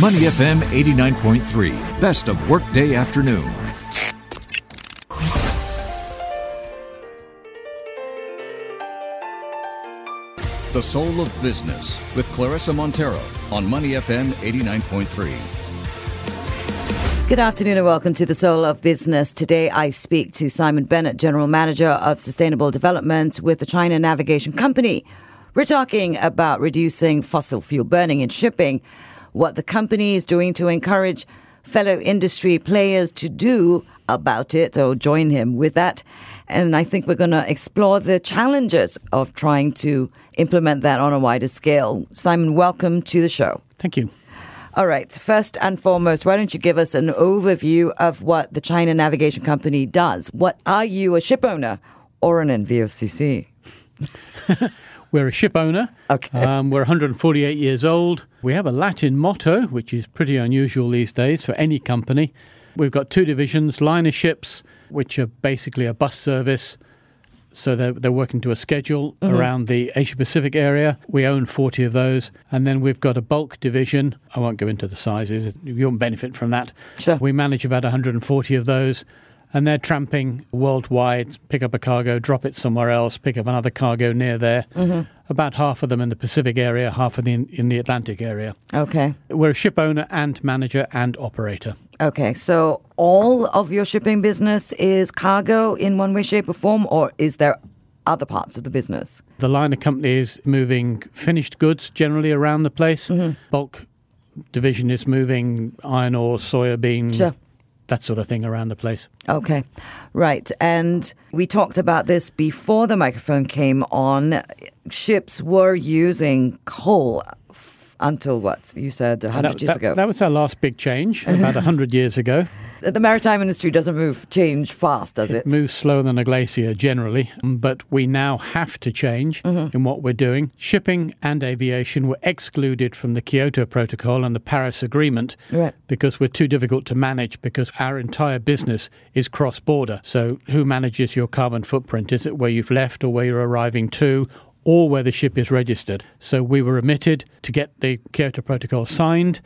Money FM 89.3, best of workday afternoon. The Soul of Business with Claressa Monteiro on Money FM 89.3. Good afternoon and welcome to the Soul of Business. Today I speak to Simon Bennett, General Manager of Sustainable Development with the China Navigation Company. We're talking about reducing fossil fuel burning in shipping, what the company is doing to encourage fellow industry players to do about it or join him with that. And I think we're going to explore the challenges of trying to implement that on a wider scale. Simon, welcome to the show. Thank you. All right. First and foremost, why don't you give us an overview of what the China Navigation Company does? What are you, a ship owner or an NVOCC? We're a ship owner. Okay. Um, we're 148 years old. We have a Latin motto, which is pretty unusual these days for any company. We've got two divisions liner ships, which are basically a bus service. So they're, they're working to a schedule Mm-hmm. around the Asia Pacific area. We own 40 of those. And then we've got a bulk division. I won't go into the sizes, you won't benefit from that. Sure. We manage about 140 of those. And they're tramping worldwide, pick up a cargo, drop it somewhere else, pick up another cargo near there. Mm-hmm. About half of them in the Pacific area, half of them in, in the Atlantic area. Okay. We're a ship owner and manager and operator. Okay. So all of your shipping business is cargo in one way, shape, or form, or is there other parts of the business? The liner company is moving finished goods generally around the place. Mm-hmm. Bulk division is moving iron ore, soybean, Sure. that sort of thing around the place. Okay, right. And we talked about this before the microphone came on. Ships were using coal f- until what? You said 100 that, years that- ago. that was our last big change about 100 years ago. the maritime industry doesn't move change fast, does it? It moves slower than a glacier generally, um, but we now have to change Mm-hmm. in what we're doing. Shipping and aviation were excluded from the Kyoto Protocol and the Paris Agreement Right. because we're too difficult to manage because our entire business is cross border. So, who manages your carbon footprint? Is it where you've left or where you're arriving to? Or where the ship is registered. So we were omitted to get the Kyoto Protocol signed,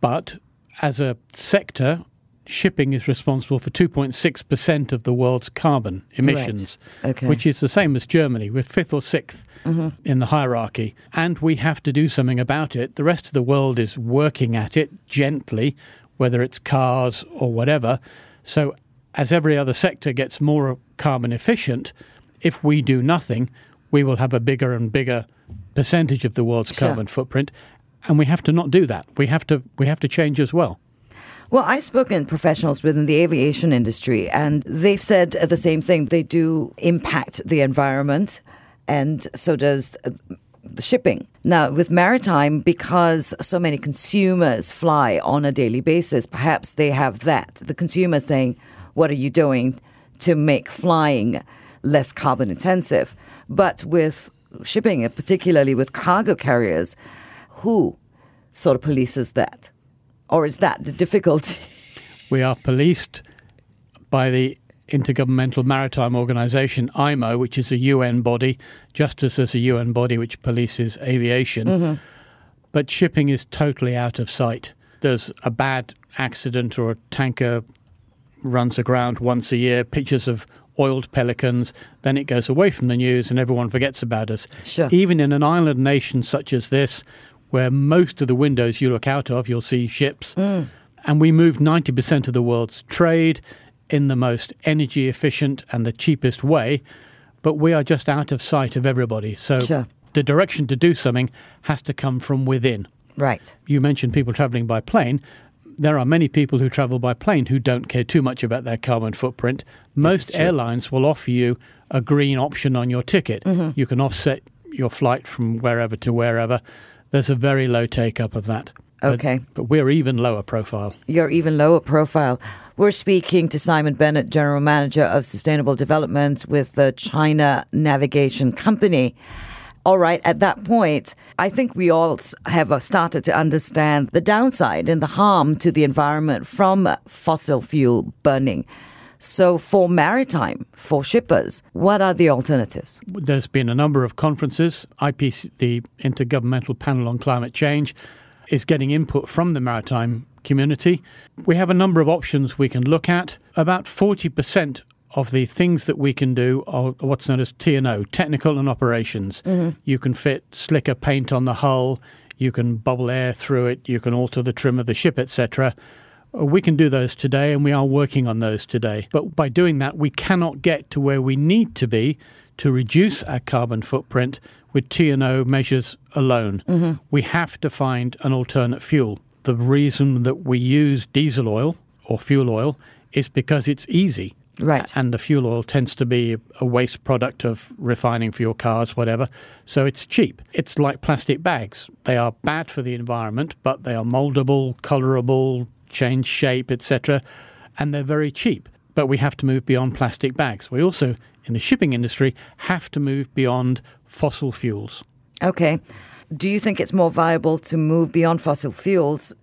but as a sector, shipping is responsible for 2.6% of the world's carbon emissions, Okay. which is the same as Germany. We're fifth or 6th mm-hmm. in the hierarchy, and we have to do something about it. The rest of the world is working at it gently, whether it's cars or whatever. So, as every other sector gets more carbon efficient, if we do nothing, we will have a bigger and bigger percentage of the world's Sure. carbon footprint and we have to not do that we have to we have to change as well Well, I've spoken to professionals within the aviation industry, and they've said the same thing. They do impact the environment, and so does the shipping. Now, with maritime, because so many consumers fly on a daily basis, perhaps they have that. The consumer saying, What are you doing to make flying less carbon intensive? But with shipping, particularly with cargo carriers, who sort of polices that? Or is that the difficulty? we are policed by the intergovernmental maritime organization imo which is a un body just as there's a un body which polices aviation mm-hmm. but shipping is totally out of sight there's a bad accident or a tanker runs aground once a year pictures of oiled pelicans then it goes away from the news and everyone forgets about us Sure. even in an island nation such as this where most of the windows you look out of you'll see ships mm. and we move 90% of the world's trade in the most energy efficient and the cheapest way but we are just out of sight of everybody so Sure. the direction to do something has to come from within Right. you mentioned people traveling by plane. There are many people who travel by plane who don't care too much about their carbon footprint. Most airlines will offer you a green option on your ticket. Mm-hmm. You can offset your flight from wherever to wherever. There's a very low take up of that. But- Okay. But, we're even lower profile. You're even lower profile. We're speaking to Simon Bennett, General Manager of Sustainable Development with the China Navigation Company. All right, at that point, I think we all have uh, started to understand the downside and the harm to the environment from uh, fossil fuel burning. So, for maritime, for shippers, what are the alternatives? There's been a number of conferences. IPC, the Intergovernmental Panel on Climate Change, is getting input from the maritime community. We have a number of options we can look at. About 40% of the things that we can do are what's known as T&O, technical and operations. Mm-hmm. You can fit slicker paint on the hull, you can bubble air through it, you can alter the trim of the ship, etc. We can do those today, and we are working on those today. But by doing that, we cannot get to where we need to be to reduce our carbon footprint with T&O measures alone. Mm-hmm. We have to find an alternate fuel. The reason that we use diesel oil or fuel oil is because it's easy. Right. And the fuel oil tends to be a waste product of refining for your cars, whatever. So it's cheap. It's like plastic bags. They are bad for the environment, but they are moldable, colorable, change shape, etc. And they're very cheap. But we have to move beyond plastic bags. We also, in the shipping industry, have to move beyond fossil fuels. Okay. Do you think it's more viable to move beyond fossil fuels,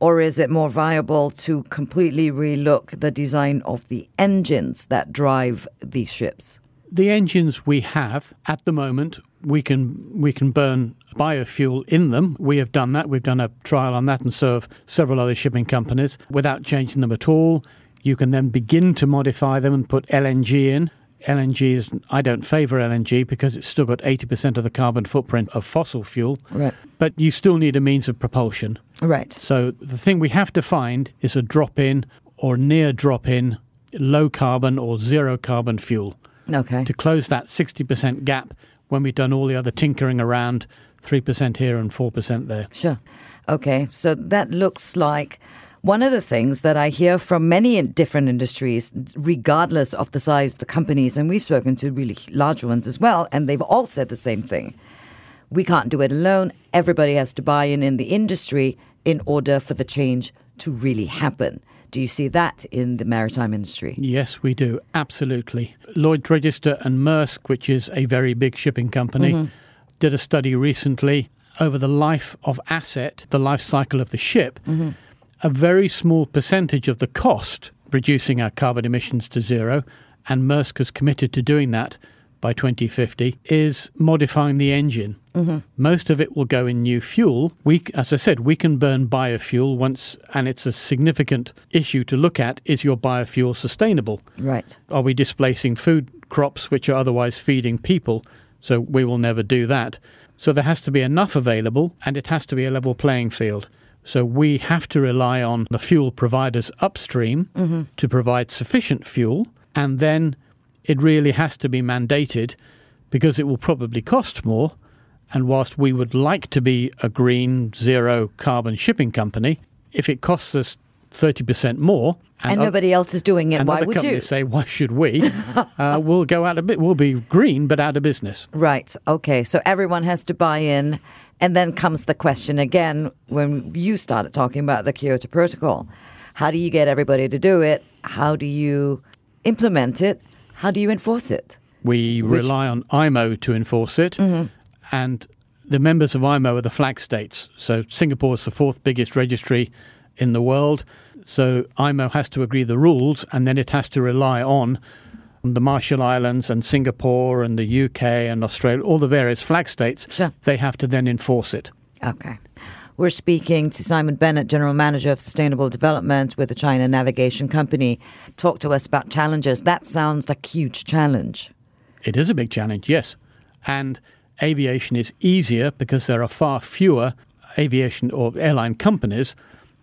or is it more viable to completely relook the design of the engines that drive these ships? The engines we have at the moment, we can we can burn biofuel in them. We have done that. We've done a trial on that, and so have several other shipping companies without changing them at all. You can then begin to modify them and put LNG in. LNG is I don't favour LNG because it's still got eighty percent of the carbon footprint of fossil fuel. Right. But you still need a means of propulsion. Right. So the thing we have to find is a drop in or near drop in low carbon or zero carbon fuel Okay. to close that 60% gap when we've done all the other tinkering around 3% here and 4% there. Sure. Okay. So that looks like one of the things that I hear from many different industries, regardless of the size of the companies, and we've spoken to really large ones as well, and they've all said the same thing. We can't do it alone. Everybody has to buy in in the industry in order for the change to really happen. Do you see that in the maritime industry? Yes, we do. Absolutely. Lloyd Register and Maersk, which is a very big shipping company, mm-hmm. did a study recently over the life of asset, the life cycle of the ship. Mm-hmm. A very small percentage of the cost reducing our carbon emissions to zero, and Maersk has committed to doing that by 2050, is modifying the engine. Mm-hmm. Most of it will go in new fuel. We, as I said, we can burn biofuel once, and it's a significant issue to look at. Is your biofuel sustainable? Right. Are we displacing food crops which are otherwise feeding people? So we will never do that. So there has to be enough available, and it has to be a level playing field. So we have to rely on the fuel providers upstream mm-hmm. to provide sufficient fuel, and then it really has to be mandated because it will probably cost more. And whilst we would like to be a green, zero carbon shipping company, if it costs us 30% more, And, oth- nobody else is doing it. and Why would you? say, "Why should we?" uh, we'll go out of bit. We'll be green, but out of business. Right. Okay. So everyone has to buy in. And then comes the question again when you started talking about the Kyoto Protocol. How do you get everybody to do it? How do you implement it? How do you enforce it? We Which- rely on IMO to enforce it, mm-hmm. and the members of IMO are the flag states. So Singapore is the fourth biggest registry in the world. So IMO has to agree the rules, and then it has to rely on the Marshall Islands and Singapore and the UK and Australia, all the various flag states. Sure. They have to then enforce it. Okay. We're speaking to Simon Bennett, General Manager of Sustainable Development with the China Navigation Company. Talk to us about challenges. That sounds like a huge challenge. It is a big challenge, yes. And aviation is easier because there are far fewer aviation or airline companies.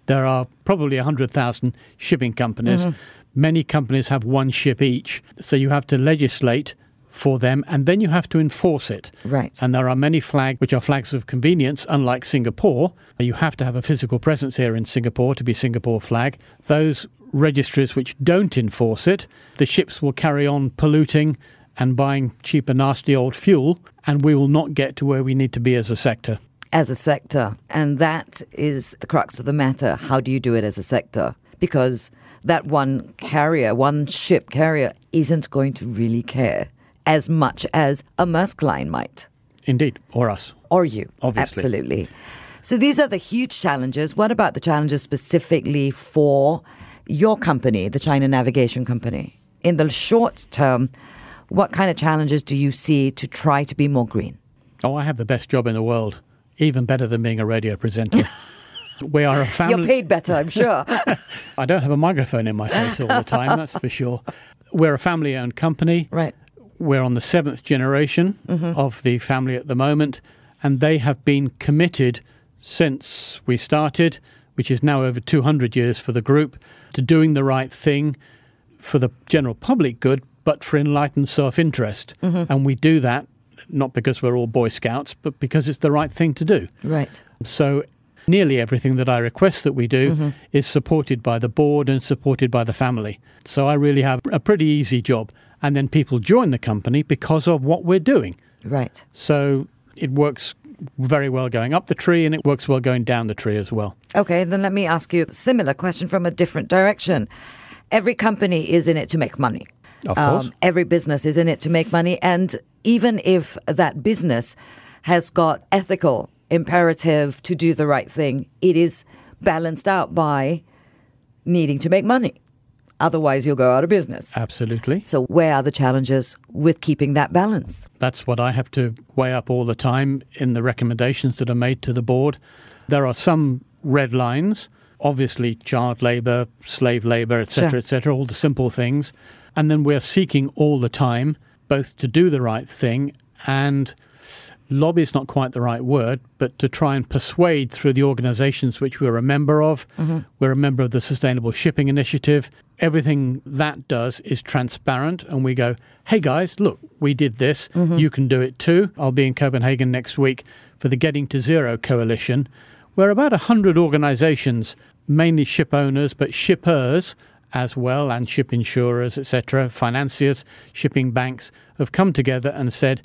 There are probably 100,000 shipping companies. Mm-hmm. Many companies have one ship each. So you have to legislate for them and then you have to enforce it. Right. And there are many flags which are flags of convenience, unlike Singapore. You have to have a physical presence here in Singapore to be Singapore flag. Those registries which don't enforce it, the ships will carry on polluting and buying cheaper, nasty old fuel, and we will not get to where we need to be as a sector. as a sector. And that is the crux of the matter. How do you do it as a sector? Because that one carrier, one ship carrier, isn't going to really care as much as a Maersk line might, Indeed, or us. or you. Obviously. Absolutely. So these are the huge challenges. What about the challenges specifically for your company, the China Navigation Company? In the short term, what kind of challenges do you see to try to be more green? Oh, I have the best job in the world, even better than being a radio presenter. We are a family. You're paid better, I'm sure. I don't have a microphone in my face all the time, that's for sure. We're a family owned company. right. We're on the seventh generation mm-hmm. of the family at the moment, and they have been committed since we started, which is now over 200 years for the group, to doing the right thing for the general public good, but for enlightened self interest. Mm-hmm. And we do that not because we're all Boy Scouts, but because it's the right thing to do. Right. So nearly everything that I request that we do mm-hmm. is supported by the board and supported by the family. So I really have a pretty easy job. And then people join the company because of what we're doing. Right. So it works very well going up the tree and it works well going down the tree as well. Okay, then let me ask you a similar question from a different direction. Every company is in it to make money. Of course. Um, every business is in it to make money. And even if that business has got ethical imperative to do the right thing, it is balanced out by needing to make money. Otherwise, you'll go out of business. Absolutely. So, where are the challenges with keeping that balance? That's what I have to weigh up all the time in the recommendations that are made to the board. There are some red lines, obviously child labour, slave labour, etc., Sure. etc., all the simple things. And then we're seeking all the time both to do the right thing and lobby is not quite the right word, but to try and persuade through the organizations which we're a member of. Mm-hmm. We're a member of the Sustainable Shipping Initiative. Everything that does is transparent, and we go, hey guys, look, we did this. Mm-hmm. You can do it too. I'll be in Copenhagen next week for the Getting to Zero Coalition, where about 100 organizations, mainly ship owners, but shippers as well, and ship insurers, etc., financiers, shipping banks, have come together and said,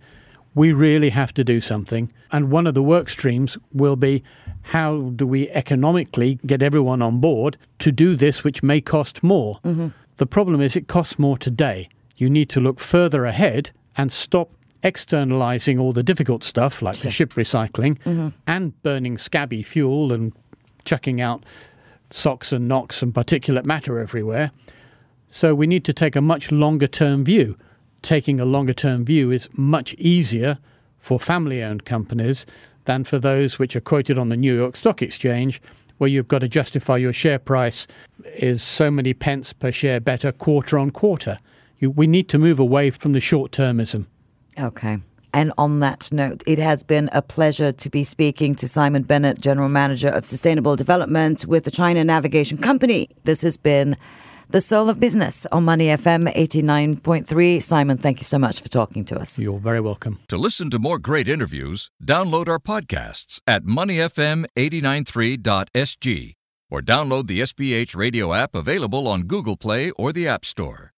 we really have to do something. And one of the work streams will be how do we economically get everyone on board to do this, which may cost more? Mm-hmm. The problem is it costs more today. You need to look further ahead and stop externalizing all the difficult stuff like the ship recycling mm-hmm. and burning scabby fuel and chucking out SOx and NOx and particulate matter everywhere. So we need to take a much longer term view. Taking a longer term view is much easier for family owned companies than for those which are quoted on the New York Stock Exchange, where you've got to justify your share price is so many pence per share better quarter on quarter. You, we need to move away from the short termism. Okay. And on that note, it has been a pleasure to be speaking to Simon Bennett, General Manager of Sustainable Development with the China Navigation Company. This has been The Soul of Business on Money FM 89.3. Simon, thank you so much for talking to us. You're very welcome. To listen to more great interviews, download our podcasts at moneyfm893.sg or download the SPH radio app available on Google Play or the App Store.